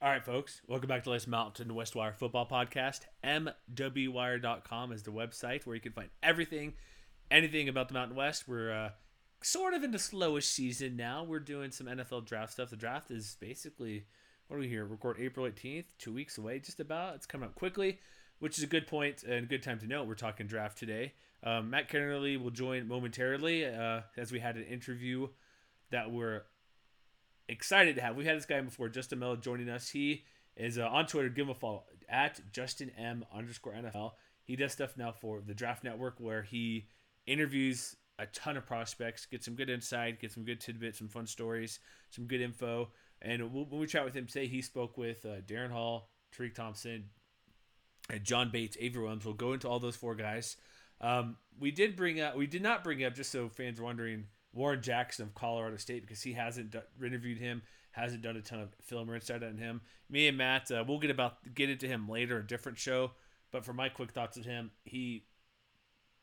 All right, folks, welcome back to Let's Mountain West Wire Football Podcast. MWWire.com is the website where you can find everything, anything about the Mountain West. We're uh, sort of in the slowest season now. We're doing some NFL draft stuff. The draft is basically, what are we here? Record April 18th, two weeks away, just about. It's coming up quickly, which is a good point and a good time to note. We're talking draft today. Um, Matt Kennerly will join momentarily uh, as we had an interview that we're excited to have. We've had this guy before, Justin Melo, joining us. He is uh, on Twitter. Give him a follow at Justin M underscore NFL. He does stuff now for the Draft Network where he interviews a ton of prospects, gets some good insight, gets some good tidbits, some fun stories, some good info. And when we chat with him today, he spoke with uh, Darren Hall, Tariq Thompson, and John Bates, Avery Williams. We'll go into all those four guys. Um, we did bring up, we did not bring up, just so fans are wondering, Warren Jackson of Colorado State because he hasn't d- interviewed him, hasn't done a ton of film or insight on him. Me and Matt, uh, we'll get about get into him later, a different show. But for my quick thoughts of him, he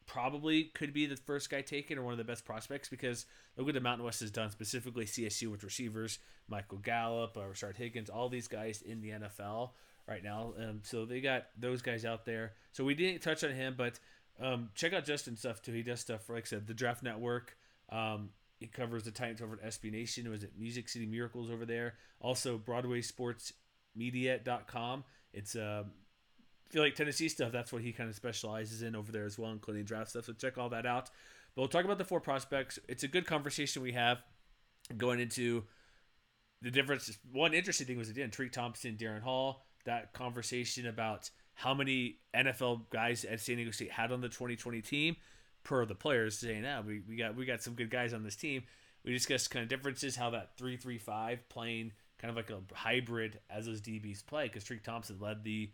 probably could be the first guy taken or one of the best prospects because look what the Mountain West has done, specifically CSU with receivers, Michael Gallup, uh, Rashard Higgins, all these guys in the NFL right now. Um, so they got those guys out there. So we didn't touch on him, but um, check out Justin's stuff too. He does stuff like I said, the Draft Network. Um, he covers the Titans over at SB Nation. Was it Music City Miracles over there? Also, Broadway Sports Media.com. It's uh, feel like Tennessee stuff. That's what he kind of specializes in over there as well, including draft stuff. So check all that out. But we'll talk about the four prospects. It's a good conversation we have going into the difference. One interesting thing was again Tariq Thompson, Darren Hall. That conversation about how many NFL guys at San Diego State had on the 2020 team per the players saying, "Now we, we got we got some good guys on this team." We discussed kind of differences, how that three three five playing kind of like a hybrid as those DBs play, because Tariq Thompson led the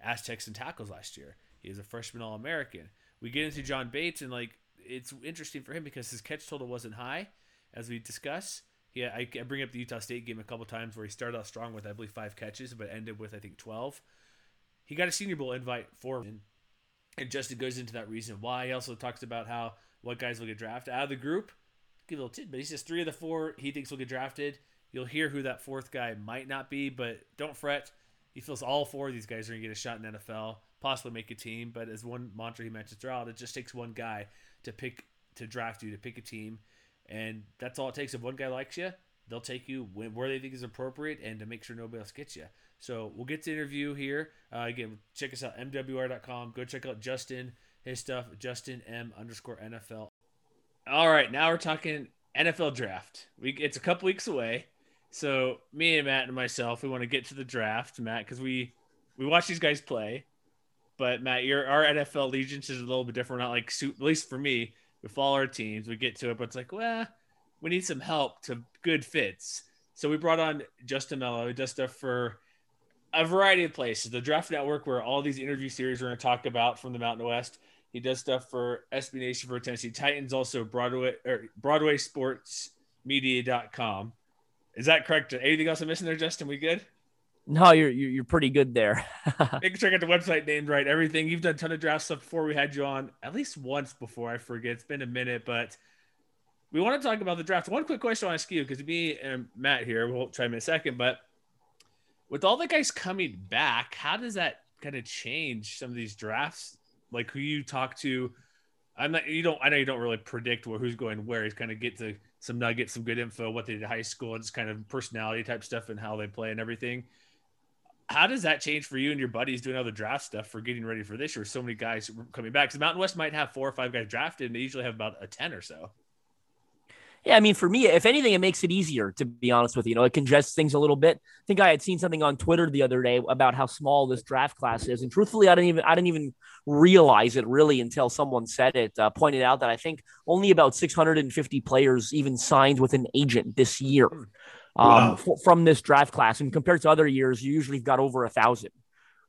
Aztecs in tackles last year. He was a freshman All American. We get into John Bates, and like it's interesting for him because his catch total wasn't high, as we discuss. Yeah, I, I bring up the Utah State game a couple times where he started out strong with I believe five catches, but ended with I think twelve. He got a Senior Bowl invite for and Justin goes into that reason why. He also talks about how what guys will get drafted out of the group. Give a little tidbit. He says three of the four he thinks will get drafted. You'll hear who that fourth guy might not be, but don't fret. He feels all four of these guys are going to get a shot in NFL, possibly make a team. But as one mantra he mentions throughout, it just takes one guy to pick to draft you to pick a team, and that's all it takes. If one guy likes you, they'll take you where they think is appropriate and to make sure nobody else gets you. So we'll get to interview here. Uh, again, check us out, MWR.com. Go check out Justin, his stuff, Justin M underscore NFL. All right, now we're talking NFL draft. We It's a couple weeks away. So me and Matt and myself, we want to get to the draft, Matt, because we we watch these guys play. But Matt, your our NFL allegiance is a little bit different. Not like at least for me, we follow our teams, we get to it, but it's like, well, we need some help to good fits. So we brought on Justin Melo, just stuff for a variety of places. The Draft Network, where all these interview series we're going to talk about from the Mountain West. He does stuff for SB Nation for Tennessee Titans, also Broadway or Broadway Sports Media.com. Is that correct? Anything else I'm missing there, Justin? We good? No, you're you're pretty good there. Make sure I got the website named right. Everything you've done a ton of draft stuff before we had you on, at least once before. I forget. It's been a minute, but we want to talk about the draft. One quick question I want to ask you because me and Matt here, we'll try in a second, but with all the guys coming back, how does that kind of change some of these drafts? Like who you talk to, I'm not. You don't. I know you don't really predict where who's going where. You kind of get to some nuggets, some good info, what they did in high school, and just kind of personality type stuff and how they play and everything. How does that change for you and your buddies doing other draft stuff for getting ready for this year? So many guys coming back. Because Mountain West might have four or five guys drafted, and they usually have about a ten or so. Yeah, I mean, for me, if anything, it makes it easier, to be honest with you. You know, it congests things a little bit. I think I had seen something on Twitter the other day about how small this draft class is. And truthfully, I didn't even I didn't even realize it really until someone said it, uh, pointed out that I think only about 650 players even signed with an agent this year um, wow. f- from this draft class. And compared to other years, you usually got over a thousand.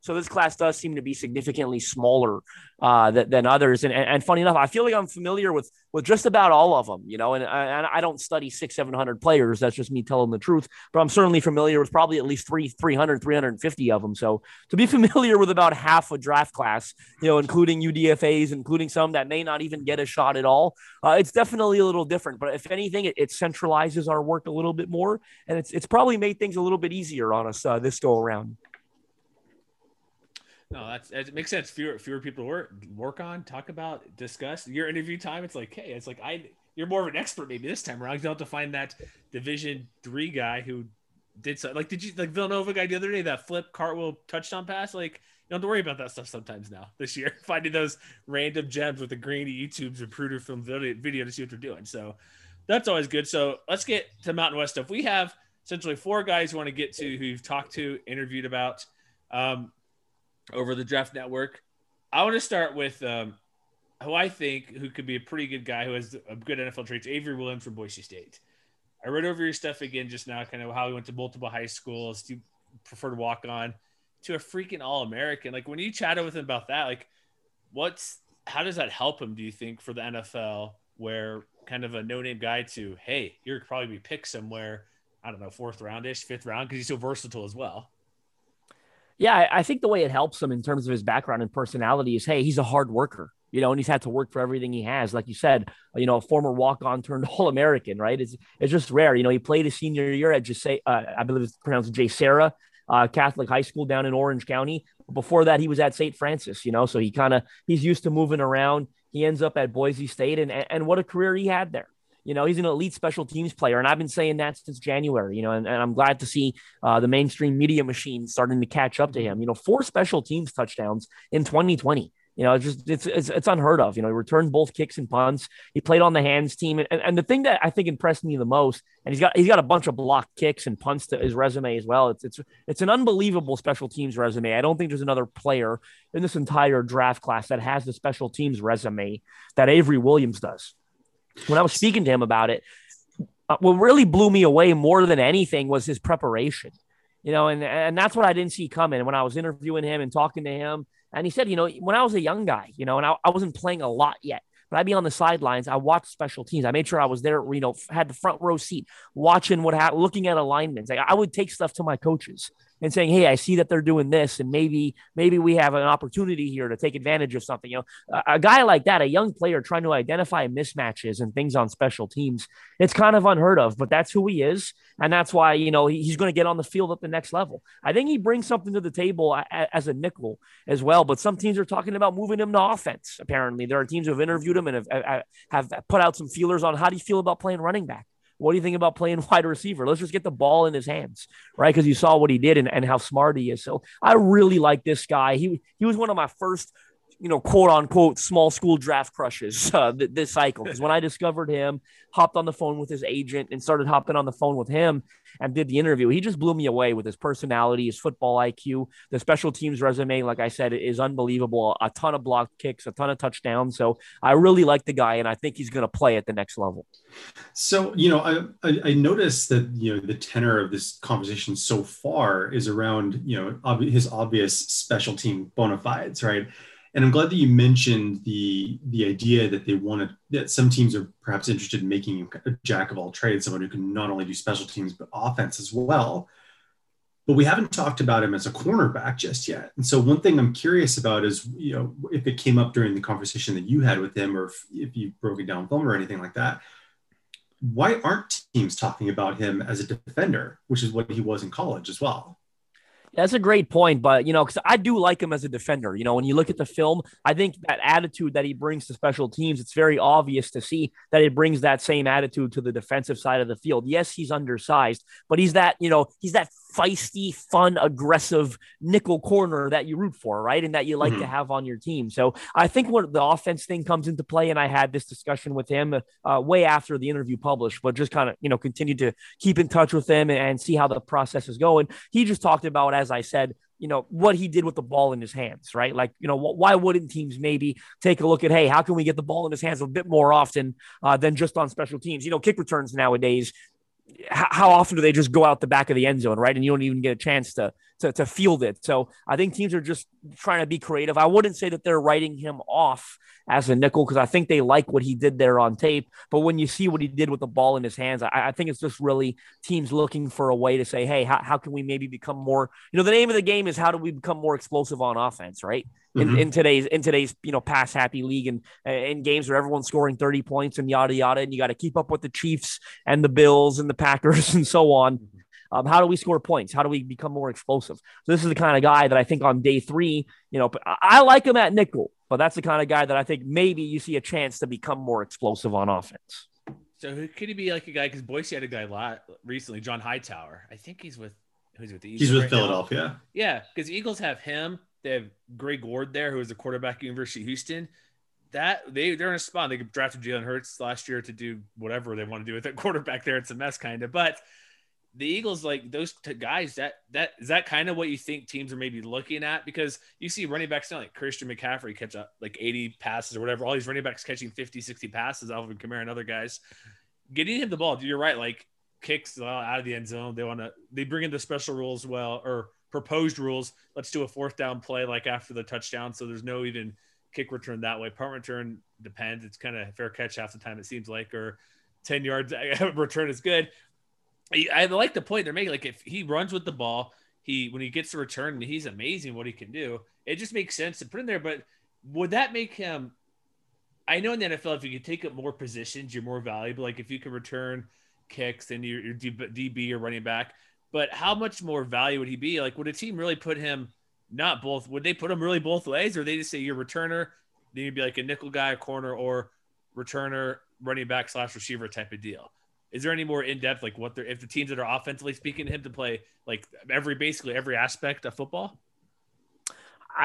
So this class does seem to be significantly smaller uh, than, than others. And, and, and funny enough, I feel like I'm familiar with with just about all of them. You know, and, and I don't study six, seven hundred players. That's just me telling the truth. But I'm certainly familiar with probably at least three, 300, 350 of them. So to be familiar with about half a draft class, you know, including UDFA's, including some that may not even get a shot at all, uh, it's definitely a little different. But if anything, it, it, centralizes our work a little bit more, and it's it's probably made things a little bit easier on us uh, this go around. No, that's it makes sense. Fewer fewer people to work work on, talk about, discuss. Your interview time, it's like, hey, it's like I you're more of an expert maybe this time around. You have to find that Division three guy who did so. Like, did you like Villanova guy the other day that flip cartwheel touchdown pass? Like, you don't have to worry about that stuff sometimes now this year. Finding those random gems with the grainy YouTube's improved film video, to see what they're doing. So that's always good. So let's get to Mountain West stuff. We have essentially four guys who want to get to who you've talked to, interviewed about. Um, over the Draft Network. I want to start with um, who I think who could be a pretty good guy who has a good NFL traits. Avery Williams from Boise State. I read over your stuff again just now, kind of how he went to multiple high schools. Do you prefer to walk on to a freaking All American? Like when you chatted with him about that, like what's how does that help him? Do you think for the NFL, where kind of a no name guy to hey, you're probably be picked somewhere, I don't know, fourth roundish, fifth round because he's so versatile as well. Yeah, I think the way it helps him in terms of his background and personality is, hey, he's a hard worker, you know, and he's had to work for everything he has. Like you said, you know, a former walk-on turned All-American, right? It's it's just rare. You know, he played his senior year at just say, uh, I believe it's pronounced JSerra uh, Catholic High School down in Orange County. Before that, he was at St. Francis, you know, so he kind of he's used to moving around. He ends up at Boise State, and and what a career he had there. You know, he's an elite special teams player. And I've been saying that since January, you know, and, and I'm glad to see uh, the mainstream media machine starting to catch up to him. You know, four special teams touchdowns in 2020. You know, it's just it's, it's, it's unheard of. You know, he returned both kicks and punts. He played on the hands team, and, and the thing that I think impressed me the most, and he's got he's got a bunch of blocked kicks and punts to his resume as well. It's it's it's an unbelievable special teams resume. I don't think there's another player in this entire draft class that has the special teams resume that Avery Williams does when I was speaking to him about it, uh, what really blew me away more than anything was his preparation. You know, and and that's what I didn't see coming when I was interviewing him and talking to him. And he said, you know, when I was a young guy, you know, and I, I wasn't playing a lot yet, but I'd be on the sidelines. I watched special teams. I made sure I was there, you know, had the front row seat, watching what happened, looking at alignments. Like I would take stuff to my coaches and saying, "Hey, I see that they're doing this, and maybe maybe we have an opportunity here to take advantage of something." You know, a, a guy like that, a young player trying to identify mismatches and things on special teams, it's kind of unheard of. But that's who he is, and that's why you know he, he's going to get on the field at the next level. I think he brings something to the table a, as a nickel as well. But some teams are talking about moving him to offense. Apparently, there are teams who have interviewed him and have have put out some feelers on how do you feel about playing running back. What do you think about playing wide receiver? Let's just get the ball in his hands, right? Because you saw what he did and, and how smart he is. So I really like this guy. He he was one of my first, you know, quote unquote small school draft crushes uh, this cycle. Because when I discovered him, hopped on the phone with his agent and started hopping on the phone with him and did the interview. He just blew me away with his personality, his football IQ, the special teams resume. Like I said, is unbelievable. A ton of blocked kicks, a ton of touchdowns. So I really like the guy, and I think he's going to play at the next level. So you know, I, I I noticed that you know the tenor of this conversation so far is around you know ob- his obvious special team bona fides, right? And I'm glad that you mentioned the the idea that they wanted that some teams are perhaps interested in making a jack of all trades, someone who can not only do special teams but offense as well. But we haven't talked about him as a cornerback just yet. And so one thing I'm curious about is, you know, if it came up during the conversation that you had with him, or if, if you broke it down film or anything like that, why aren't teams talking about him as a defender, which is what he was in college as well? That's a great point, but you know, because I do like him as a defender. You know, when you look at the film, I think that attitude that he brings to special teams, it's very obvious to see that it brings that same attitude to the defensive side of the field. Yes, he's undersized, but he's that, you know, he's that feisty, fun, aggressive nickel corner that you root for, right? And that you like mm-hmm. to have on your team. So I think when the offense thing comes into play, and I had this discussion with him uh, way after the interview published, but just kind of, you know, continue to keep in touch with him and, and see how the process is going. He just talked about as I said, you know, what he did with the ball in his hands, right? Like, you know, why wouldn't teams maybe take a look at, hey, how can we get the ball in his hands a bit more often uh, than just on special teams? You know, kick returns nowadays, how often do they just go out the back of the end zone, right? And you don't even get a chance to to, to field it. So I think teams are just trying to be creative. I wouldn't say that they're writing him off as a nickel because I think they like what he did there on tape. But when you see what he did with the ball in his hands, I, I think it's just really teams looking for a way to say, hey, how, how can we maybe become more? You know, the name of the game is how do we become more explosive on offense, right? In, mm-hmm. in today's in today's you know pass happy league and in games where everyone's scoring 30 points and yada yada and you got to keep up with the Chiefs and the Bills and the Packers and so on. Mm-hmm. Um, how do we score points? How do we become more explosive? So this is the kind of guy that I think on day three, you know, I like him at nickel, but that's the kind of guy that I think maybe you see a chance to become more explosive on offense. So who could he be like a guy? Because Boise had a guy a lot recently, John Hightower. I think he's with who's with the Eagles. He's with right Philadelphia. Now. Yeah, because Eagles have him. They have Greg Ward there, who is the quarterback at University of Houston. That they they're in a spot. They drafted Jalen Hurts last year to do whatever they want to do with that quarterback there. It's a mess, kind of, but the Eagles, like those t- guys, that that is that kind of what you think teams are maybe looking at because you see running backs now like Christian McCaffrey catch up like 80 passes or whatever. All these running backs catching 50, 60 passes, Alvin Kamara and other guys getting him the ball. You're right, like kicks out of the end zone. They want to they bring in the special rules well or proposed rules. Let's do a fourth down play like after the touchdown, so there's no even kick return that way. Punt return depends. It's kind of fair catch half the time it seems like, or 10 yards return is good. I like the point they're making. Like if he runs with the ball, he when he gets the return, he's amazing what he can do. It just makes sense to put him there. But would that make him? I know in the NFL, if you can take up more positions, you're more valuable. Like if you can return kicks, and you're, you're DB or running back. But how much more value would he be? Like, would a team really put him not both? Would they put him really both ways, or they just say you're returner, then you'd be like a nickel guy, a corner, or returner, running back slash receiver type of deal? Is there any more in depth, like what they're if the teams that are offensively speaking to him to play like every basically every aspect of football?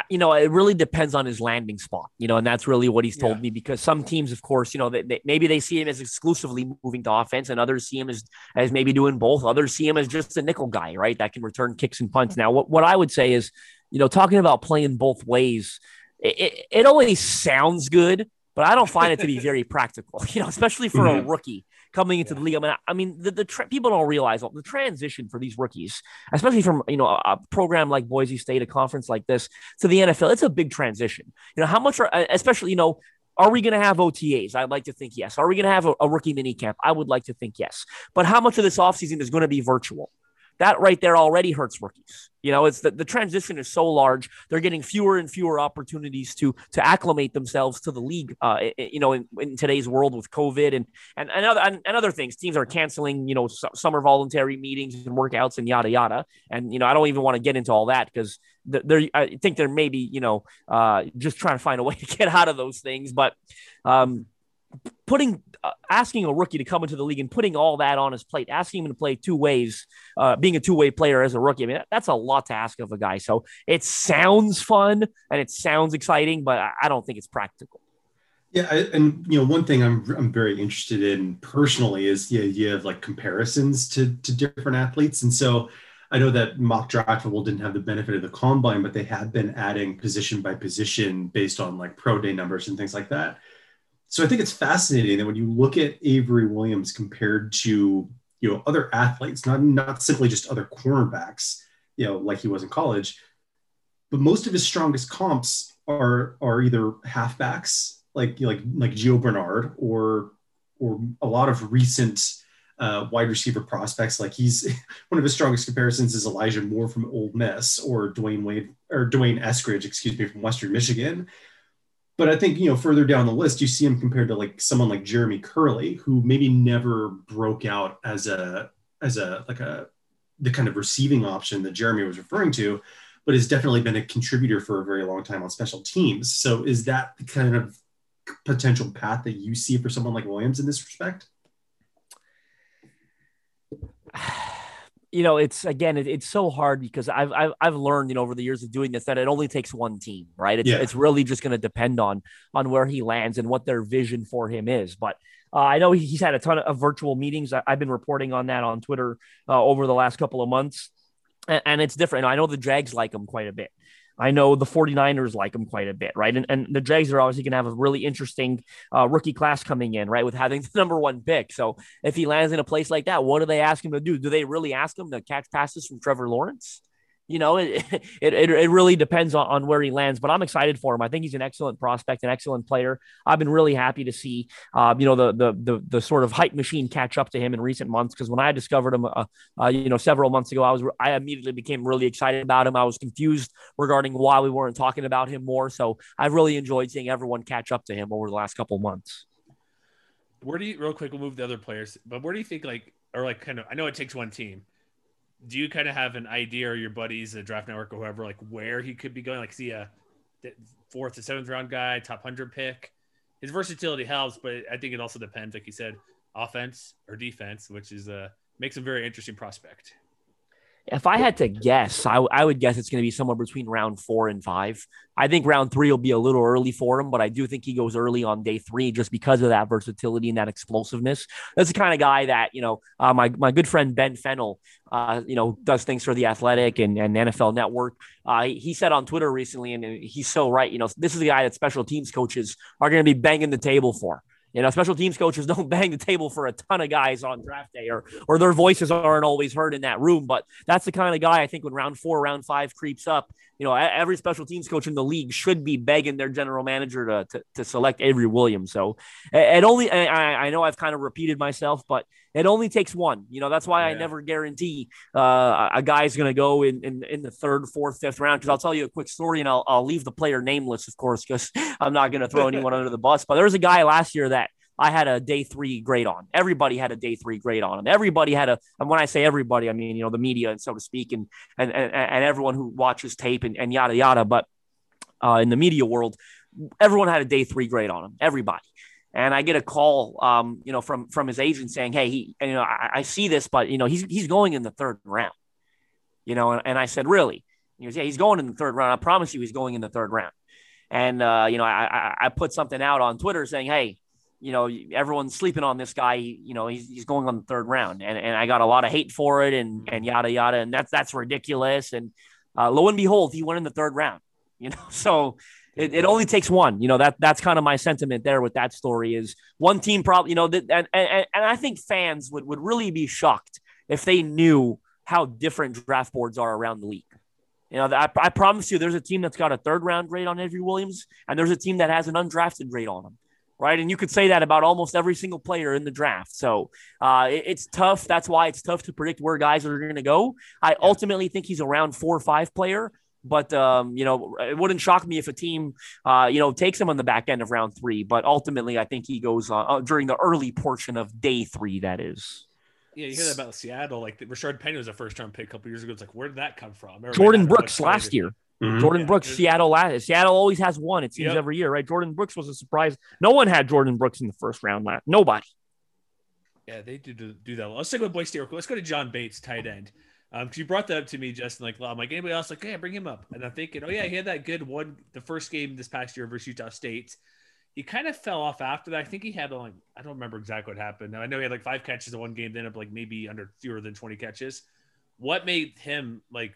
You know, it really depends on his landing spot, you know, and that's really what he's told yeah. me because some teams, of course, you know, they, they, maybe they see him as exclusively moving to offense and others see him as, as maybe doing both. Others see him as just a nickel guy, right? That can return kicks and punts. Now, what, what I would say is, you know, talking about playing both ways, it, it, it always sounds good, but I don't find it to be very practical, you know, especially for mm-hmm. a rookie coming into yeah. the league. I mean, I mean, the, the tra- people don't realize the transition for these rookies, especially from you know a, a, program like Boise State, a conference like this, to the NFL. It's a big transition. You know, how much are especially you know. Are we going to have OTAs? I'd like to think yes. Are we going to have a, a rookie mini camp? I would like to think yes. But how much of this offseason is going to be virtual? That right there already hurts rookies. You know, it's that the transition is so large; they're getting fewer and fewer opportunities to to acclimate themselves to the league. Uh, you know, in, in today's world with COVID and and and other and, and other things, teams are canceling you know summer voluntary meetings and workouts and yada yada. And you know, I don't even want to get into all that because there, I think they're maybe you know uh, just trying to find a way to get out of those things, but. Um, putting uh, asking a rookie to come into the league and putting all that on his plate, asking him to play two ways, uh, being a two way player as a rookie. I mean, that's a lot to ask of a guy. So it sounds fun and it sounds exciting, but I don't think it's practical. Yeah, and you know, one thing I'm I'm very interested in personally is the idea of like comparisons to to different athletes, and so. I know that MockDraftable didn't have the benefit of the combine, but they have been adding position by position based on like pro day numbers and things like that. So I think it's fascinating that when you look at Avery Williams compared to you know other athletes, not not simply just other cornerbacks, you know, like he was in college, but most of his strongest comps are are either halfbacks like like like Gio Bernard or or a lot of recent uh, wide receiver prospects. Like he's one of his strongest comparisons is Elijah Moore from Ole Miss or Dwayne Wade or D'Wayne Eskridge, excuse me, from Western Michigan. But I think, you know, further down the list, you see him compared to like someone like Jeremy Kerley, who maybe never broke out as a, as a, like a, the kind of receiving option that Jeremy was referring to, but has definitely been a contributor for a very long time on special teams. So is that the kind of potential path that you see for someone like Williams in this respect? you know, it's again, it, it's so hard because I've, I've I've learned, you know, over the years of doing this that it only takes one team, right? It's yeah. it's really just going to depend on on where he lands and what their vision for him is. But uh, I know he's had a ton of virtual meetings. I, have been reporting on that on Twitter uh, over the last couple of months, and, and it's different. I know the Jags like him quite a bit. I know the 49ers like him quite a bit, right? And, and the Jags are obviously going to have a really interesting uh, rookie class coming in, right? With having the number one pick. So if he lands in a place like that, what do they ask him to do? Do they really ask him to catch passes from Trevor Lawrence? You know, it it, it, really depends on, on where he lands, but I'm excited for him. I think he's an excellent prospect, an excellent player. I've been really happy to see, uh, you know, the, the the the sort of hype machine catch up to him in recent months. Because when I discovered him, uh, uh, you know, several months ago, I was I immediately became really excited about him. I was confused regarding why we weren't talking about him more. So I've really enjoyed seeing everyone catch up to him over the last couple months. Where do you real quick? We'll move the other players, but where do you think like or like kind of? I know it takes one team do you kind of have an idea or your buddies, the draft network or whoever, like where he could be going? Like, see a fourth to seventh round guy, top hundred pick. His versatility helps, but I think it also depends, like you said, offense or defense, which is a uh, makes him very interesting prospect. If I had to guess, I, I would guess it's going to be somewhere between round four and five. I think round three will be a little early for him, but I do think he goes early on day three just because of that versatility and that explosiveness. That's the kind of guy that, you know, uh, my, my good friend Ben Fennell, uh, you know, does things for the athletic and, and NFL network. Uh, he said on Twitter recently, and he's so right, you know, this is the guy that special teams coaches are going to be banging the table for. You know, special teams coaches don't bang the table for a ton of guys on draft day, or or their voices aren't always heard in that room. But that's the kind of guy I think when round four, round five creeps up, you know, every special teams coach in the league should be begging their general manager to to, to select Avery Williams. So it only I, I know I've kind of repeated myself, but it only takes one. You know, that's why yeah. I never guarantee uh, a guy's going to go in, in, in the third, fourth, fifth round. Because I'll tell you a quick story, and I'll I'll leave the player nameless, of course, because I'm not going to throw anyone under the bus. But there was a guy last year that I had a day three grade on. Everybody had a day three grade on him. Everybody had a, and when I say everybody, I mean, you know, the media and so to speak, and, and, and, and everyone who watches tape and, and yada, yada. But uh, in the media world, everyone had a day three grade on him, everybody and I get a call, um, you know, from from his agent saying, "Hey, he, you know, I, I, see this, but you know, he's he's going in the third round." You know, and, and I said, "Really?" He goes, "Yeah, he's going in the third round. I promise you, he's going in the third round." And uh, you know, I, I, I put something out on Twitter saying, "Hey, you know, everyone's sleeping on this guy. You know, he's, he's going on the third round, and and I got a lot of hate for it, and and yada yada, and that's that's ridiculous." And uh, lo and behold, he went in the third round. You know, so it, it only takes one. You know that that's kind of my sentiment there with that story is one team probably you know that and, and and I think fans would would really be shocked if they knew how different draft boards are around the league. You know, I, I promise you, there's a team that's got a third round grade on Avery Williams, and there's a team that has an undrafted grade on him right? And you could say that about almost every single player in the draft. So uh, it, it's tough. That's why it's tough to predict where guys are going to go. I yeah. ultimately think he's a round four or five player, but um, you know, it wouldn't shock me if a team, uh, you know, takes him on the back end of round three. But ultimately, I think he goes uh, uh during the early portion of day three. That is. Yeah, you hear that about Seattle. Like Rashaad Penny was a first round pick a couple years ago. It's like, where did that come from? Jordyn Brooks last year. Mm-hmm. Jordyn yeah, Brooks, Seattle last. Seattle always has one. It seems yep. every year, right? Jordyn Brooks was a surprise. No one had Jordyn Brooks in the first round last. Nobody. Yeah, they do do that. Let's stick with Boise State. Let's go to John Bates, tight end. Um, because you brought that up to me, Justin. Like, I'm like anybody else, like, yeah, bring him up. And I'm thinking, oh yeah, he had that good one, the first game this past year versus Utah State. He kind of fell off after that. I think he had like I don't remember exactly what happened. Now I know he had like five catches in one game, then up like maybe under fewer than 20 catches. What made him like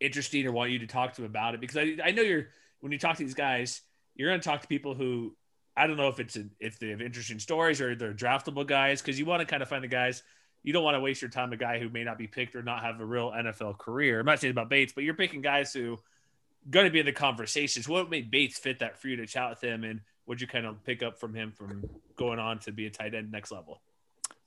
interesting or want you to talk to him about it? Because I, I know you're when you talk to these guys, you're going to talk to people who I don't know if it's a, if they have interesting stories or they're draftable guys because you want to kind of find the guys you don't want to waste your time a guy who may not be picked or not have a real NFL career. I'm not saying about Bates, but you're picking guys who going to be in the conversations. What made Bates fit that for you to chat with him, and what'd you kind of pick up from him from going on to be a tight end next level?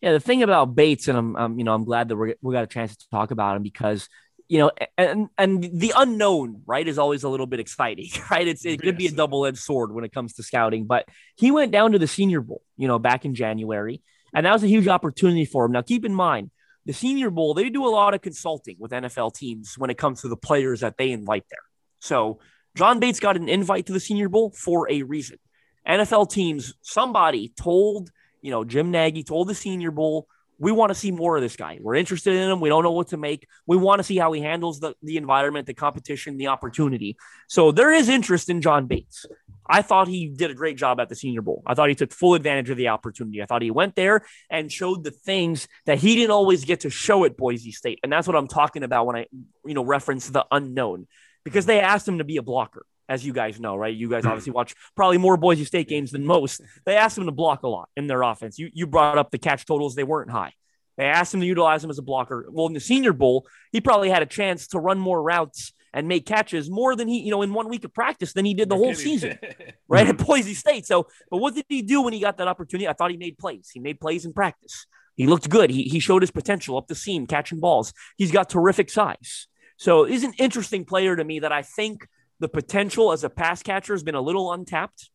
Yeah, the thing about Bates, and I'm, I'm you know I'm glad that we we got a chance to talk about him because you know, and and the unknown, right, is always a little bit exciting, right? It's it could be a double edged sword when it comes to scouting. But he went down to the Senior Bowl, you know, back in January, and that was a huge opportunity for him. Now, keep in mind, the Senior Bowl, they do a lot of consulting with NFL teams when it comes to the players that they invite there. So, John Bates got an invite to the Senior Bowl for a reason. NFL teams, somebody told, you know, Jim Nagy told the Senior Bowl, we want to see more of this guy. We're interested in him. We don't know what to make. We want to see how he handles the, the environment, the competition, the opportunity. So there is interest in John Bates. I thought he did a great job at the Senior Bowl. I thought he took full advantage of the opportunity. I thought he went there and showed the things that he didn't always get to show at Boise State. And that's what I'm talking about when I, you know, reference the unknown because they asked him to be a blocker, as you guys know, right? You guys hmm. obviously watch probably more Boise State games than most. They asked him to block a lot in their offense. You you brought up the catch totals; they weren't high. They asked him to utilize him as a blocker. Well, in the Senior Bowl, he probably had a chance to run more routes and make catches more than he, you know, in one week of practice than he did the whole season, right? At Boise State. So, but what did he do when he got that opportunity? I thought he made plays. He made plays in practice. He looked good. He, he showed his potential up the seam, catching balls. He's got terrific size. So he's an interesting player to me that I think the potential as a pass catcher has been a little untapped.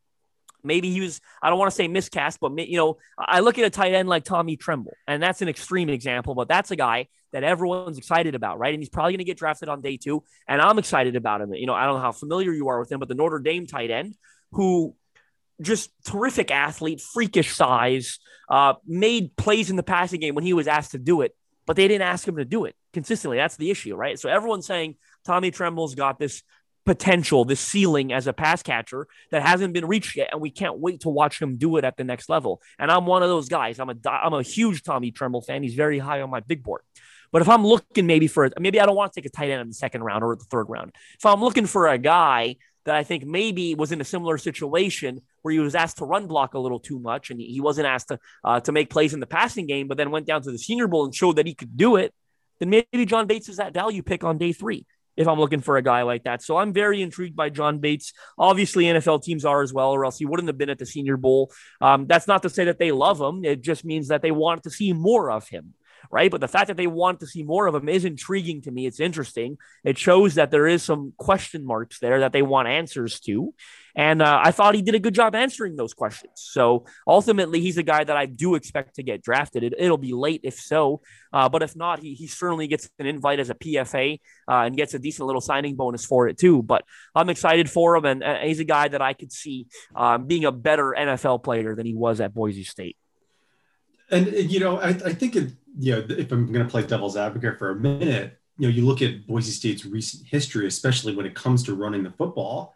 Maybe he was, I don't want to say miscast, but, you know, I look at a tight end like Tommy Tremble, and that's an extreme example, but that's a guy that everyone's excited about, right? And he's probably going to get drafted on day two. And I'm excited about him. You know, I don't know how familiar you are with him, but the Notre Dame tight end who just terrific athlete, freakish size, uh, made plays in the passing game when he was asked to do it, but they didn't ask him to do it consistently. That's the issue, right? So everyone's saying Tommy Tremble's got this potential, this ceiling as a pass catcher that hasn't been reached yet, and we can't wait to watch him do it at the next level. And I'm one of those guys. I'm a I'm a huge Tommy Tremble fan. He's very high on my big board. But if I'm looking maybe for maybe I don't want to take a tight end in the second round or the third round. If I'm looking for a guy that I think maybe was in a similar situation where he was asked to run block a little too much and he wasn't asked to uh, to make plays in the passing game, but then went down to the Senior Bowl and showed that he could do it, then maybe John Bates is that value pick on day three if I'm looking for a guy like that. So I'm very intrigued by John Bates. Obviously, NFL teams are as well, or else he wouldn't have been at the Senior Bowl. Um, that's not to say that they love him. It just means that they want to see more of him right? But the fact that they want to see more of him is intriguing to me. It's interesting. It shows that there is some question marks there that they want answers to. And uh, I thought he did a good job answering those questions. So ultimately, he's a guy that I do expect to get drafted. It, will be late if so. Uh, but if not, he, he certainly gets an invite as a PFA uh, and gets a decent little signing bonus for it too. But I'm excited for him. And, he's a guy that I could see um, being a better NFL player than he was at Boise State. And, you know, I, I think it, you know, if I'm going to play devil's advocate for a minute, you know, you look at Boise State's recent history, especially when it comes to running the football.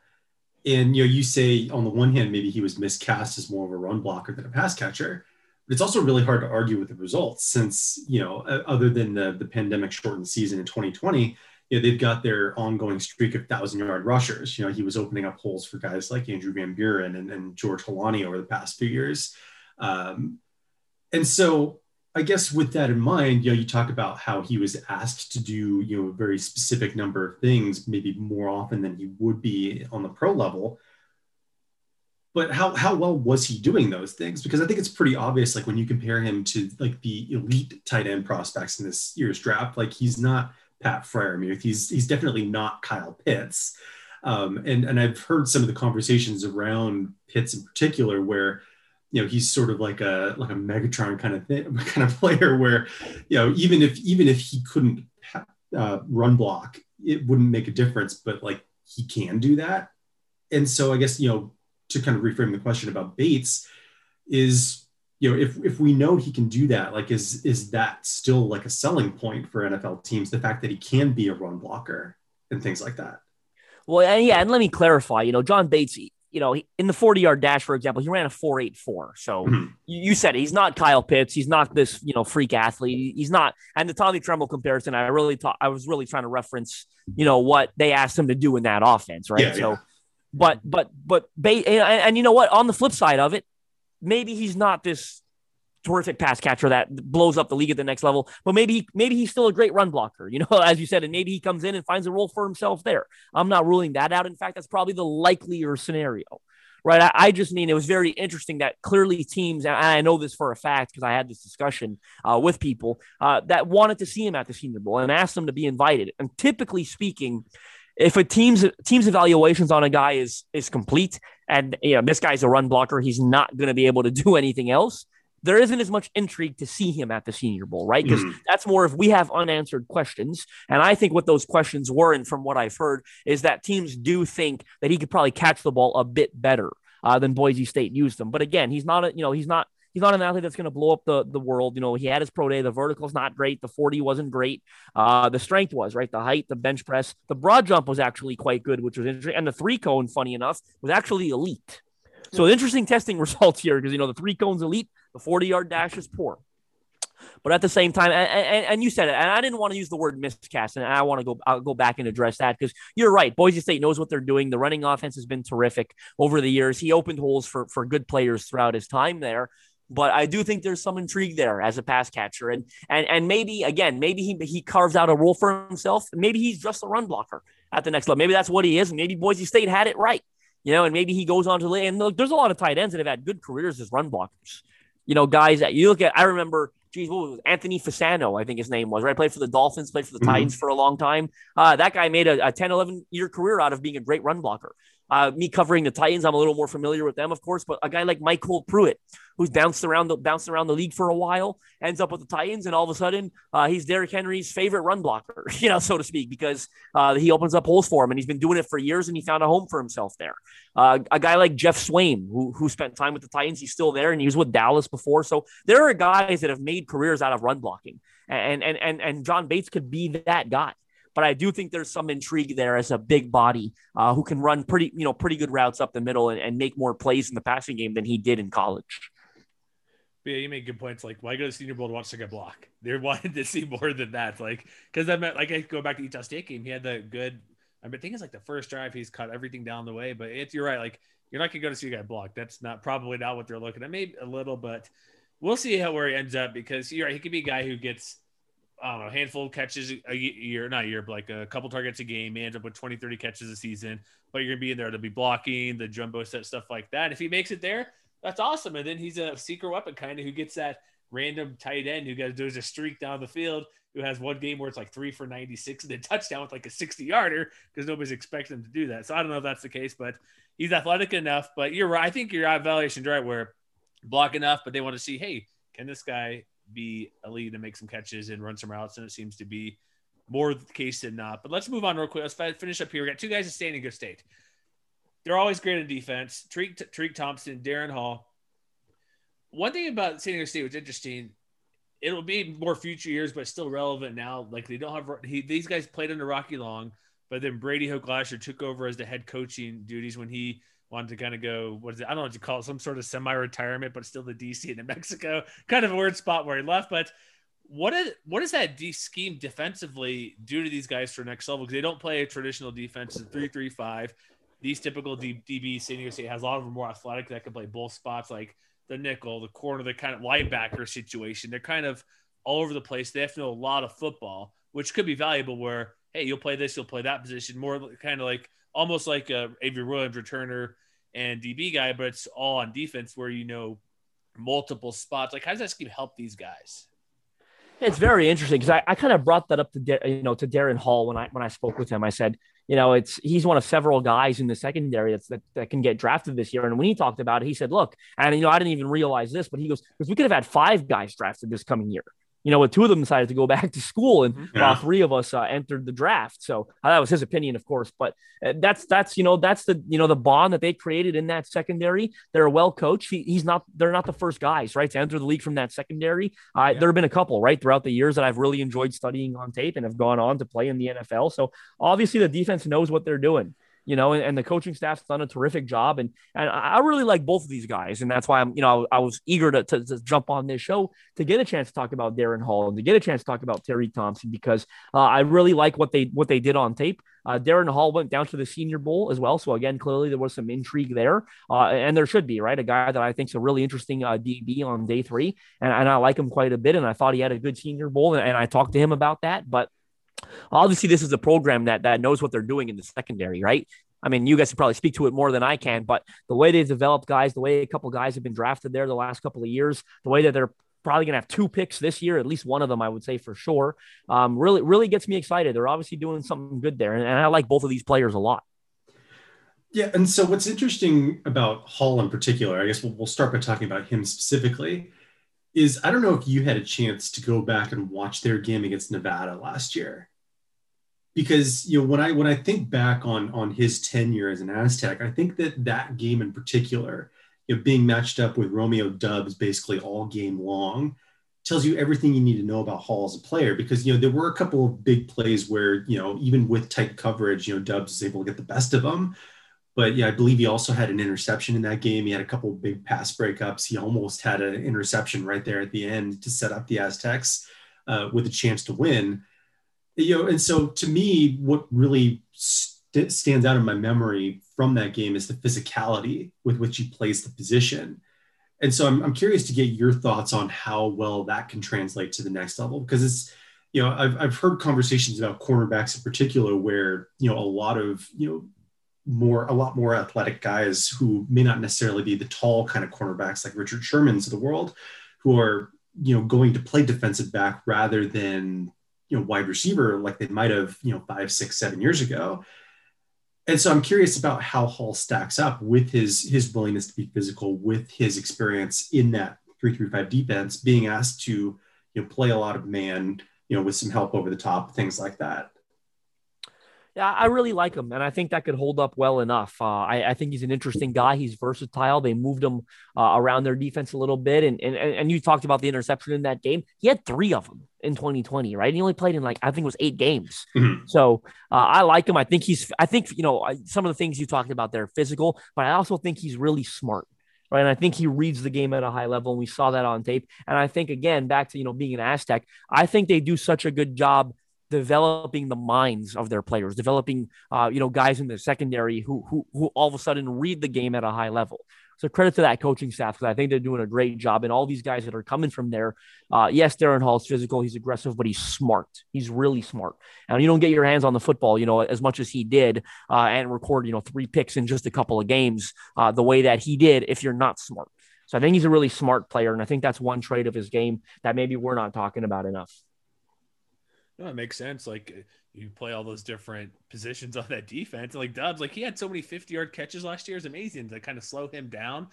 And, you know, you say on the one hand, maybe he was miscast as more of a run blocker than a pass catcher. But it's also really hard to argue with the results since, you know, other than the, the pandemic shortened season in 2020, you know, they've got their ongoing streak of thousand yard rushers. You know, he was opening up holes for guys like Andrew Van Buren and, and George Holani over the past few years. Um, and so I guess with that in mind, you know, you talk about how he was asked to do, you know, a very specific number of things, maybe more often than he would be on the pro level. But how, how well was he doing those things? Because I think it's pretty obvious, like when you compare him to like the elite tight end prospects in this year's draft, like he's not Pat Freiermuth. He's he's definitely not Kyle Pitts. Um, and and I've heard some of the conversations around Pitts in particular where you know he's sort of like a like a Megatron kind of thing, kind of player where you know even if even if he couldn't uh, run block, it wouldn't make a difference. But like he can do that, and so I guess you know to kind of reframe the question about Bates is you know if if we know he can do that, like is is that still like a selling point for NFL teams? The fact that he can be a run blocker and things like that. Well, yeah, and let me clarify. You know, John Bates, you know, in the 40 yard dash, for example, he ran a 484. So mm-hmm. you, said it. He's not Kyle Pitts. He's not this, you know, freak athlete. He's not. And the Tommy Tremble comparison, I really thought I was really trying to reference, you know, what they asked him to do in that offense, right? Yeah, so, yeah. but, but, but, and, and you know what? On the flip side of it, maybe he's not this terrific pass catcher that blows up the league at the next level. But maybe maybe he's still a great run blocker, you know, as you said, and maybe he comes in and finds a role for himself there. I'm not ruling that out. In fact, that's probably the likelier scenario. Right. I, I just mean it was very interesting that clearly teams, and I know this for a fact because I had this discussion uh, with people uh, that wanted to see him at the Senior Bowl and asked him to be invited. And typically speaking, if a team's team's evaluations on a guy is is complete and you know this guy's a run blocker, he's not going to be able to do anything else there isn't as much intrigue to see him at the Senior Bowl, right? Because mm. that's more if we have unanswered questions. And I think what those questions were, and from what I've heard, is that teams do think that he could probably catch the ball a bit better uh, than Boise State used them. But again, he's not a, you know, he's not he's not an athlete that's going to blow up the, the world. You know, he had his pro day. The vertical's not great. The 40 wasn't great. Uh, the strength was, right? The height, the bench press, the broad jump was actually quite good, which was interesting. And the three cone, funny enough, was actually elite. So interesting testing results here because, you know, the three cones elite, the 40 yard dash is poor. But at the same time, and, and, you said it, and I didn't want to use the word miscast, and I want to go I'll go back and address that because you're right. Boise State knows what they're doing. The running offense has been terrific over the years. He opened holes for for good players throughout his time there. but I do think there's some intrigue there as a pass catcher, and and and maybe again, maybe he he carves out a role for himself. Maybe he's just a run blocker at the next level. Maybe that's what he is. Maybe Boise State had it right, you know. And maybe he goes on to lay. And look, there's a lot of tight ends that have had good careers as run blockers. You know, guys that you look at. I remember, geez, what was it? Anthony Fasano, I think his name was. Right, played for the Dolphins, played for the mm-hmm. Titans for a long time. Uh, that guy made a, a 10, 11 year career out of being a great run blocker. Uh, me covering the Titans, I'm a little more familiar with them, of course. But a guy like MyCole Pruitt, who's bounced around the bounced around the league for a while, ends up with the Titans, and all of a sudden uh, he's Derrick Henry's favorite run blocker, you know, so to speak, because uh, he opens up holes for him, and he's been doing it for years, and he found a home for himself there. Uh, a guy like Geoff Swaim, who who spent time with the Titans, he's still there, and he was with Dallas before. So there are guys that have made careers out of run blocking, and and and and John Bates could be that guy but I do think there's some intrigue there as a big body uh, who can run pretty, you know, pretty good routes up the middle and, and make more plays in the passing game than he did in college. But yeah, you make good points. Like, why go to Senior Bowl to watch like block? They wanted to see more than that. Like, because I meant like I go back to Utah State game. He had the good. I mean, I think it's like the first drive he's cut everything down the way. But it's you're right. Like, you're not gonna go to see a guy block. That's not probably not what they're looking at. Maybe a little, but we'll see how where he ends up because you're right. He could be a guy who gets I don't know, handful of catches a year, not a year, but like a couple targets a game, he ends up with 20, 30 catches a season. But you're going to be in there to be blocking, the jumbo set, stuff like that. If he makes it there, that's awesome. And then he's a secret weapon kind of who gets that random tight end who does does a streak down the field, who has one game where it's like three for 96 and a touchdown with like a 60 yarder because nobody's expecting him to do that. So I don't know if that's the case, but he's athletic enough. But you're right. I think your evaluation's right where block enough, but they want to see, hey, can this guy be a lead and make some catches and run some routes, and it seems to be more the case than not. But let's move on real quick. Let's finish up here. We got two guys San good State. They're always great in defense. Tariq, Tariq Thompson, Darren Hall. One thing about San Diego State was interesting. It'll be more future years, but still relevant now. Like they don't have he, these guys played under Rocky Long, but then Brady Hoke last year took over as the head coaching duties when he wanted to kind of go what is it? I don't know what you call it, some sort of semi-retirement, but still the DC and New Mexico. Kind of a weird spot where he left. But what is what does that D scheme defensively do to these guys for next level? Because they don't play a traditional defense, three five. These typical D, DB San Diego State has a lot of them more athletic that can play both spots, like the nickel, the corner, the kind of linebacker situation. They're kind of all over the place. They have to know a lot of football, which could be valuable. Where hey, you'll play this, you'll play that position, more kind of like almost like a Avery Williams returner and DB guy, but it's all on defense where you know multiple spots. Like, how does that scheme help these guys? It's very interesting because I, I kind of brought that up to you know to Darren Hall when I when I spoke with him. I said, you know, it's he's one of several guys in the secondary that's that, that can get drafted this year. And when he talked about it, he said, look, and you know, I didn't even realize this, but he goes, because we could have had five guys drafted this coming year you know, with two of them decided to go back to school, and mm-hmm. yeah. all three of us uh, entered the draft. So uh, that was his opinion, of course. But uh, that's that's you know that's the you know the bond that they created in that secondary. They're a well coached. He, he's not. They're not the first guys, right, to enter the league from that secondary. Uh, yeah. There have been a couple, right, throughout the years that I've really enjoyed studying on tape and have gone on to play in the NFL. So obviously the defense knows what they're doing you know, and, and, the coaching staff's done a terrific job. And and I really like both of these guys. And that's why I'm, you know, I, I was eager to, to, to, jump on this show to get a chance to talk about Darren Hall and to get a chance to talk about Terry Thompson because uh, I really like what they what they did on tape. Uh, Darren Hall went down to the Senior Bowl as well. So again, clearly there was some intrigue there, uh, and there should be, right? A guy that I think is a really interesting uh, DB on day three, and, and I like him quite a bit. And I thought he had a good Senior Bowl, and, and I talked to him about that. But obviously this is a program that that knows what they're doing in the secondary, right? I mean, you guys can probably speak to it more than I can, but the way they've developed guys, the way a couple guys have been drafted there the last couple of years, the way that they're probably going to have two picks this year, at least one of them, I would say for sure, um, really, really gets me excited. They're obviously doing something good there. And, and I like both of these players a lot. Yeah. And so what's interesting about Hall in particular, I guess we'll, we'll start by talking about him specifically, is I don't know if you had a chance to go back and watch their game against Nevada last year because you know when I when I think back on on his tenure as an Aztec, I think that that game in particular, you know, being matched up with Romeo Doubs basically all game long, tells you everything you need to know about Hall as a player. Because you know there were a couple of big plays where you know even with tight coverage, you know Doubs was able to get the best of them. But yeah, I believe he also had an interception in that game. He had a couple big pass breakups. He almost had an interception right there at the end to set up the Aztecs uh, with a chance to win you know, and so to me, what really st- stands out in my memory from that game is the physicality with which he plays the position. And so I'm, I'm curious to get your thoughts on how well that can translate to the next level because it's, you know, I've, I've heard conversations about cornerbacks in particular where, you know, a lot of, you know, more, a lot more athletic guys who may not necessarily be the tall kind of cornerbacks like Richard Sherman's of the world, who are, you know, going to play defensive back rather than, you know, wide receiver like they might have, you know, five, six, seven years ago and so I'm curious about how Hall stacks up with his his willingness to be physical, with his experience in that three three five defense, being asked to you know play a lot of man, you know, with some help over the top, things like that. Yeah, I really like him, and I think that could hold up well enough. Uh, I, I, think he's an interesting guy. He's versatile. They moved him uh, around their defense a little bit, and, and and you talked about the interception in that game. He had three of them in 2020, right? He only played in like I think it was eight games. Mm-hmm. So uh, I like him. I think he's. I think you know some of the things you talked about there, physical, but I also think he's really smart right? And I think he reads the game at a high level, and we saw that on tape. And I think again, back to you know being an Aztec, I think they do such a good job developing the minds of their players, developing uh, you know guys in the secondary who who who all of a sudden read the game at a high level. So credit to that coaching staff because I think they're doing a great job. And all these guys that are coming from there, uh, yes, Darren Hall's physical, he's aggressive, but he's smart. He's really smart. And you don't get your hands on the football, you know, as much as he did, uh, and record you know three picks in just a couple of games, uh, the way that he did, if you're not smart. So I think he's a really smart player, and I think that's one trait of his game that maybe we're not talking about enough. No, it makes sense. Like uh, you play all those different positions on that defense. And Like Doubs, like he had so many 50 yard catches last year is amazing to kind of slow him down.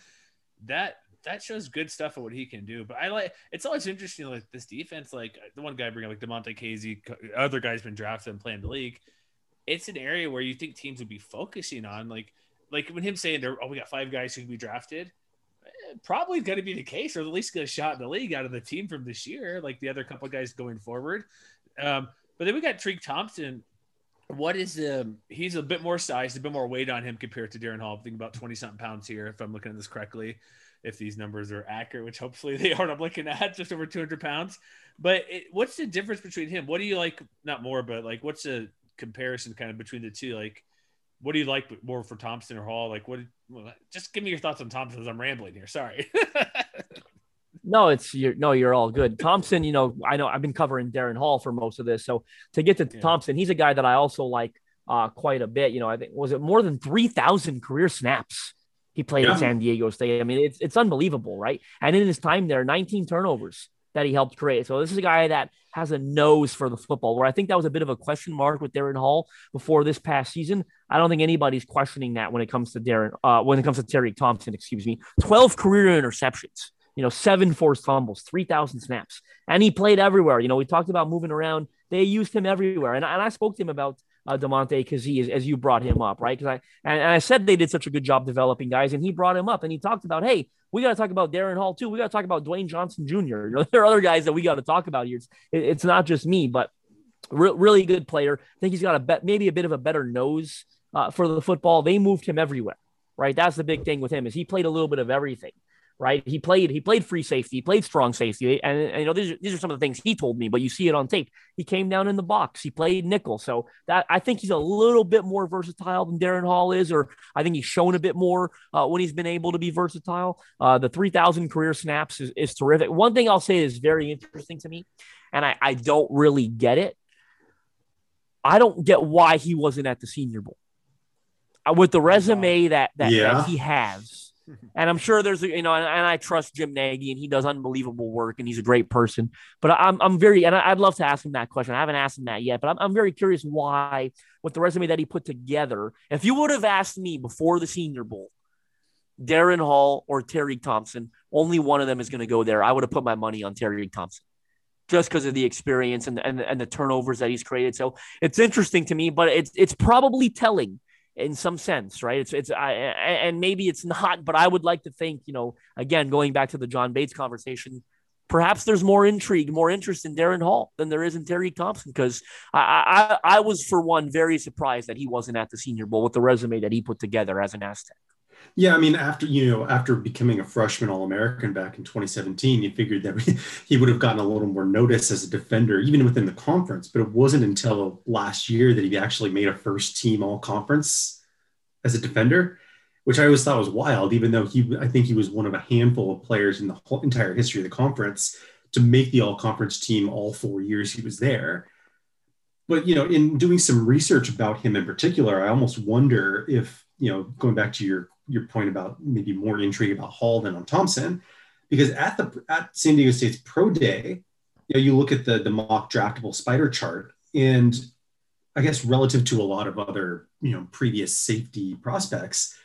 That that shows good stuff of what he can do. But I like it's always interesting like this defense, like the one guy bringing like Damontae Kazee, other guys been drafted and playing the league. It's an area where you think teams would be focusing on, like like when him saying there, oh, we got five guys who can be drafted. Eh, probably going to be the case, or at least get a shot in the league out of the team from this year, like the other couple guys going forward. Um, but then we got Tariq Thompson. What is um he's a bit more size, a bit more weight on him compared to Darren Hall. I think about 20 something pounds here, if I'm looking at this correctly, if these numbers are accurate, which hopefully they are. I'm looking at just over 200 pounds. But it, what's the difference between him? What do you like? Not more, but like, what's the comparison kind of between the two? Like, what do you like more for Thompson or Hall? Like, what? Just give me your thoughts on Thompson as I'm rambling here. Sorry. No, it's you're no, you're all good. Thompson, you know, I know I've been covering Darren Hall for most of this. So to get to yeah. Thompson, he's a guy that I also like uh, quite a bit. You know, I think was it more than three thousand career snaps he played yeah. at San Diego State. I mean, it's it's unbelievable, right? And in his time there, 19 turnovers that he helped create. So this is a guy that has a nose for the football. Where I think that was a bit of a question mark with Darren Hall before this past season. I don't think anybody's questioning that when it comes to Darren, uh, when it comes to Terry Thompson, excuse me. 12 career interceptions you know, seven forced fumbles, 3,000 snaps. And he played everywhere. You know, we talked about moving around. They used him everywhere. And, and I spoke to him about uh, Damontae Kazee as, as you brought him up, right? Because I and, and, I said they did such a good job developing guys, and he brought him up and he talked about, hey, we got to talk about Darren Hall too. We got to talk about Dwayne Johnson Jr. You know, there are other guys that we got to talk about here. It's, it, it's not just me, but re- really good player. I think he's got a bet, maybe a bit of a better nose uh, for the football. They moved him everywhere, right? That's the big thing with him is he played a little bit of everything right? He played he played free safety, he played strong safety, and, and, you know these are, these are some of the things he told me, but you see it on tape. He came down in the box, he played nickel, so that I think he's a little bit more versatile than Darren Hall is, or I think he's shown a bit more uh, when he's been able to be versatile. Uh, the three thousand career snaps is, is terrific. One thing I'll say is very interesting to me, and I, I don't really get it. I don't get why he wasn't at the Senior Bowl. Uh, with the resume that that, yeah. that he has and I'm sure there's, you know, and, and, I trust Jim Nagy and he does unbelievable work and he's a great person. But I'm, I'm very, and I'd love to ask him that question. I haven't asked him that yet, but I'm, I'm very curious why, with the resume that he put together, if you would have asked me before the Senior Bowl, Darren Hall or Terry Thompson, only one of them is going to go there. I would have put my money on Terry Thompson just because of the experience and, and, and the turnovers that he's created. So it's interesting to me, but it's, it's probably telling in some sense, right? It's it's I, and maybe it's not, but I would like to think, you know, again, going back to the John Bates conversation, perhaps there's more intrigue, more interest in Darren Hall than there is in Terry Thompson because I, I I was for one very surprised that he wasn't at the Senior Bowl with the resume that he put together as an Aztec. Yeah, I mean, after you know, after becoming a freshman All American back in 2017, you figured that he would have gotten a little more notice as a defender, even within the conference. But it wasn't until last year that he actually made a first team All Conference as a defender. which I always thought was wild, even though he, I think he was one of a handful of players in the whole entire history of the conference to make the all conference team all four years he was there. But, you know, in doing some research about him in particular, I almost wonder if, you know, going back to your, your point about maybe more intrigue about Hall than on Thompson, because at the, at San Diego State's pro day, you know, you look at the, the MockDraftable spider chart and I guess relative to a lot of other, you know, previous safety prospects,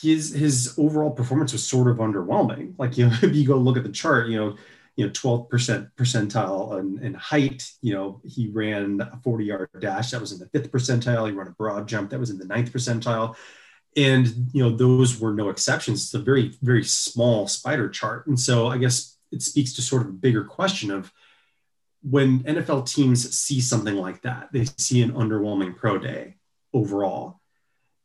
his his overall performance was sort of underwhelming. Like you know, if you go look at the chart, you know, you know, 12% percentile in, height. You know, he ran a 40 yard dash that was in the fifth percentile. He ran a broad jump that was in the ninth percentile. And, you know, those were no exceptions. It's a very, very small spider chart. And so I guess it speaks to sort of a bigger question of when NFL teams see something like that, they see an underwhelming pro day overall.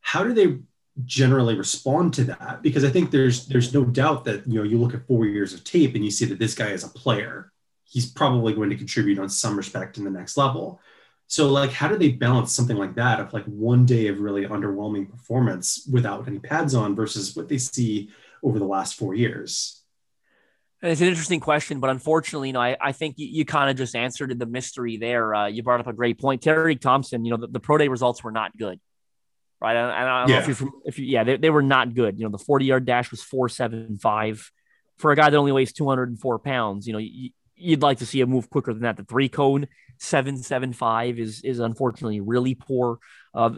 How do they generally respond to that because I think there's there's no doubt that you know you look at four years of tape and you see that this guy is a player. He's probably going to contribute on some respect in the next level. So like how do they balance something like that of like one day of really underwhelming performance without any pads on versus what they see over the last four years? It's an interesting question, but unfortunately, you know, I, I think you, you kind of just answered the mystery there. Uh, you brought up a great point. Terry Thompson, you know, the, the pro day results were not good right? And I don't yeah. know if you're from, if you, yeah, they, they were not good. You know, the 40 yard dash was 475 for a guy that only weighs 204 pounds. You know, you, would like to see a move quicker than that. The three cone 775 is, is unfortunately really poor. Uh,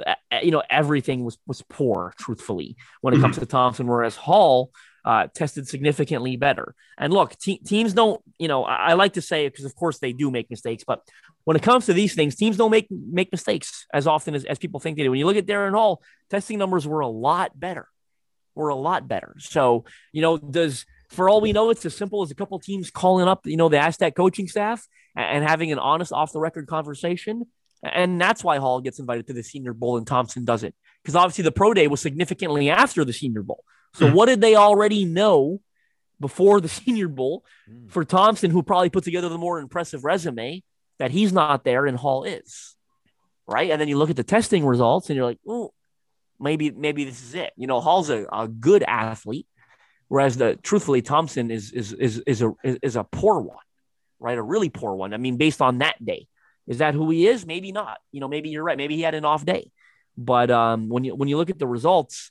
you know, everything was, was poor, truthfully, when it comes mm-hmm. to Thompson, whereas Hall, uh, tested significantly better. And look, te- teams don't, you know, I, I like to say it because of course they do make mistakes, but when it comes to these things, teams don't make make mistakes as often as, as people think they do. When you look at Darren Hall, testing numbers were a lot better. Were a lot better. So, you know, does for all we know, it's as simple as a couple teams calling up, you know, the Aztec coaching staff and, having an honest off the record conversation. And that's why Hall gets invited to the Senior Bowl and Thompson doesn't. Because obviously the pro day was significantly after the Senior Bowl. So mm-hmm. what did they already know before the Senior Bowl mm. for Thompson, who probably put together the more impressive resume that he's not there and Hall is, right? And then you look at the testing results and you're like, oh, maybe maybe this is it. You know, Hall's a, a good athlete, whereas the truthfully Thompson is is is is a is a poor one, right? A really poor one. I mean, based on that day, is that who he is? Maybe not. You know, maybe you're right. Maybe he had an off day, but um, when you when you look at the results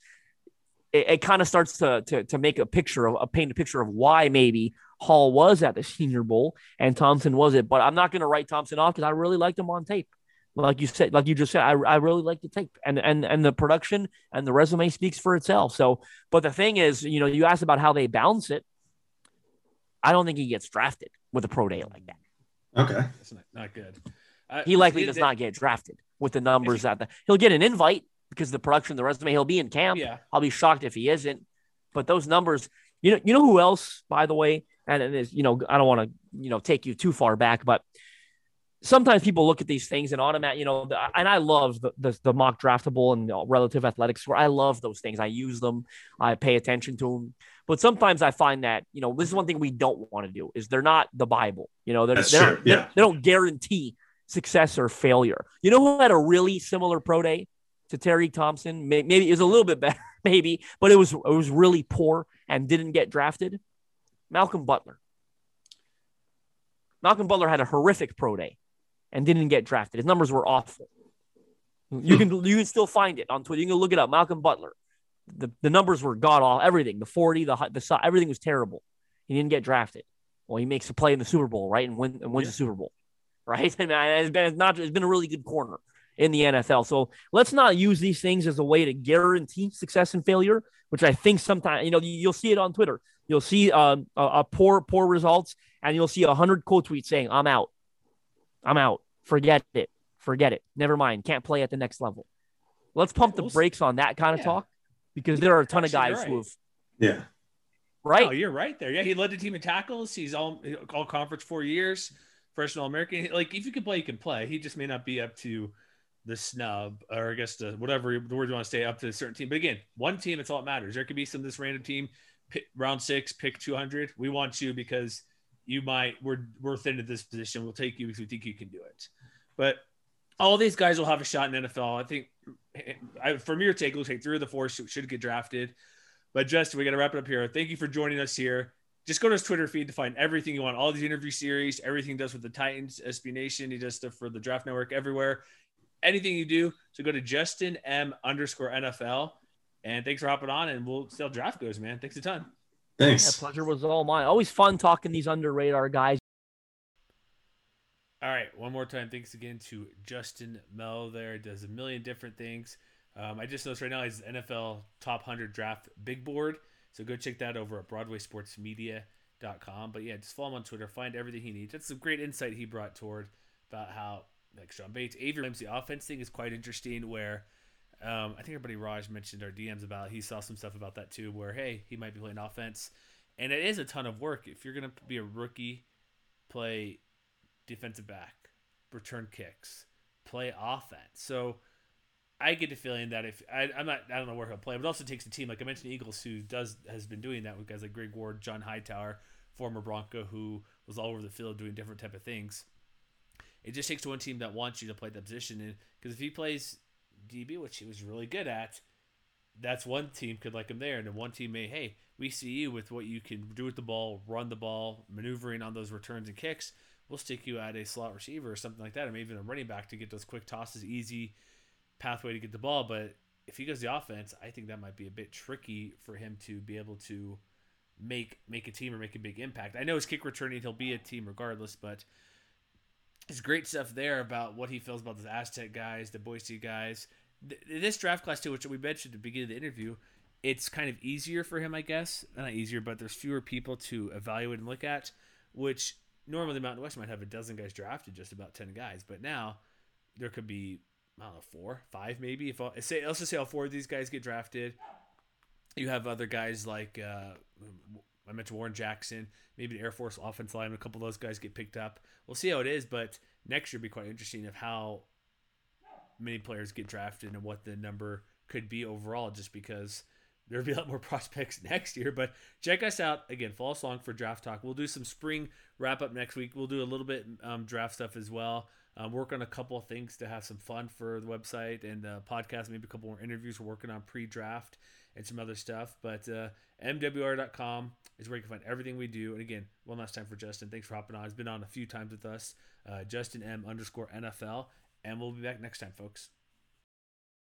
it, it kind of starts to, to, to make a picture of a paint a picture of why maybe Hall was at the Senior Bowl and Thompson was it. But I'm not going to write Thompson off because I really liked him on tape. Like you said, like you just said, I, I really like the tape and and and the production and the resume speaks for itself. So, but the thing is, you know, you asked about how they balance it. I don't think he gets drafted with a pro day like that. Okay, that's not, not good. Uh, he likely does not get drafted with the numbers that the, he'll get an invite because the production, the resume, he'll be in camp. Yeah. I'll be shocked if he isn't. But those numbers, you know, you know who else, by the way, and it is, you know, I don't want to, you know, take you too far back, but sometimes people look at these things and automatic, you know, and I love the, the, the MockDraftable and relative athletics where I love those things. I use them. I pay attention to them. But sometimes I find that, you know, this is one thing we don't want to do is they're not the Bible, you know, they're, they're not, yeah. they don't guarantee success or failure. You know who had a really similar pro day? to Terry Thompson. Maybe it was a little bit better, maybe, but it was it was really poor and didn't get drafted. Malcolm Butler. Malcolm Butler had a horrific pro day and didn't get drafted. His numbers were awful. You hmm. can you can still find it on Twitter. You can look it up. Malcolm Butler. The, the numbers were god all everything. The 40, the the everything was terrible. He didn't get drafted. Well, he makes a play in the Super Bowl, right? And, win, and wins yeah. the Super Bowl. Right? And it's been it's not it's been a really good corner in the NFL. So let's not use these things as a way to guarantee success and failure, which I think sometimes, you know, you'll see it on Twitter. You'll see um, a, a poor, poor results, and you'll see a hundred quote tweets saying, I'm out. I'm out. Forget it. Forget it. Never mind. Can't play at the next level. Let's pump the brakes on that kind of yeah. talk because there are a ton of guys right. who have. Yeah. Right. Oh, you're right there. Yeah, he led the team in tackles. He's all all conference four years, freshman All American. Like if you can play, you can play. He just may not be up to the snub, or I guess the whatever the word you want to say, up to a certain team. But again, one team, it's all that matters. There could be some this random team, pick, round six, pick 200. We want you because you might, we're, we're thin at this position. We'll take you because we think you can do it. But all these guys will have a shot in NFL. I think I, from your take, it looks like three of the four should, should get drafted. But Justin, we got to wrap it up here. Thank you for joining us here. Just go to his Twitter feed to find everything you want, all these interview series, everything he does with the Titans, SB Nation. He does stuff for the Draft Network everywhere. Anything you do, so go to Justin M underscore NFL. And thanks for hopping on, and we'll see how draft goes, man. Thanks a ton. Thanks. Yeah, pleasure was all mine. Always fun talking these under radar guys. All right, one more time. Thanks again to Justin Melo. There does a million different things. Um, I just noticed right now he's NFL Top 100 Draft Big Board. So go check that over at BroadwaySportsMedia.com. But yeah, just follow him on Twitter. Find everything he needs. That's some great insight he brought toward about how like John Bates, Avery Williams, the offense thing is quite interesting. Where um, I think everybody Raj mentioned our DMs about. He saw some stuff about that too. Where hey, he might be playing offense, and it is a ton of work if you're gonna be a rookie, play defensive back, return kicks, play offense. So I get the feeling that if I, I'm not, I don't know where he'll play, but it also takes a team like I mentioned, Eagles, who does has been doing that with guys like Greg Ward, John Hightower, former Bronco, who was all over the field doing different type of things. It just takes one team that wants you to play that position, and because if he plays DB, which he was really good at, that's one team could like him there, and then one team may, hey, we see you with what you can do with the ball, run the ball, maneuvering on those returns and kicks. We'll stick you at a slot receiver or something like that, or maybe even a running back to get those quick tosses, easy pathway to get the ball. But if he goes the offense, I think that might be a bit tricky for him to be able to make make a team or make a big impact. I know his kick returning, he'll be a team regardless, but it's great stuff there about what he feels about the Aztec guys, the Boise guys. This draft class too, which we mentioned at the beginning of the interview, it's kind of easier for him, I guess. Not easier, but there's fewer people to evaluate and look at, which normally Mountain West might have a dozen guys drafted, just about ten guys, but now there could be I don't know four, five maybe. If all, say let's just say all four of these guys get drafted, you have other guys like uh, I mentioned Warren Jackson, maybe the Air Force offense line. A couple of those guys get picked up. We'll see how it is, but next year be quite interesting of how many players get drafted and what the number could be overall. Just because there'll be a lot more prospects next year. But check us out again. Follow us along for draft talk. We'll do some spring wrap up next week. We'll do a little bit um, draft stuff as well. Um, work on a couple of things to have some fun for the website and the podcast. Maybe a couple more interviews. We're working on pre-draft and some other stuff. But uh, MWR.com is where you can find everything we do. And again, one last time for Justin. Thanks for hopping on. He's been on a few times with us. Uh, Justin M underscore NFL. And we'll be back next time, folks.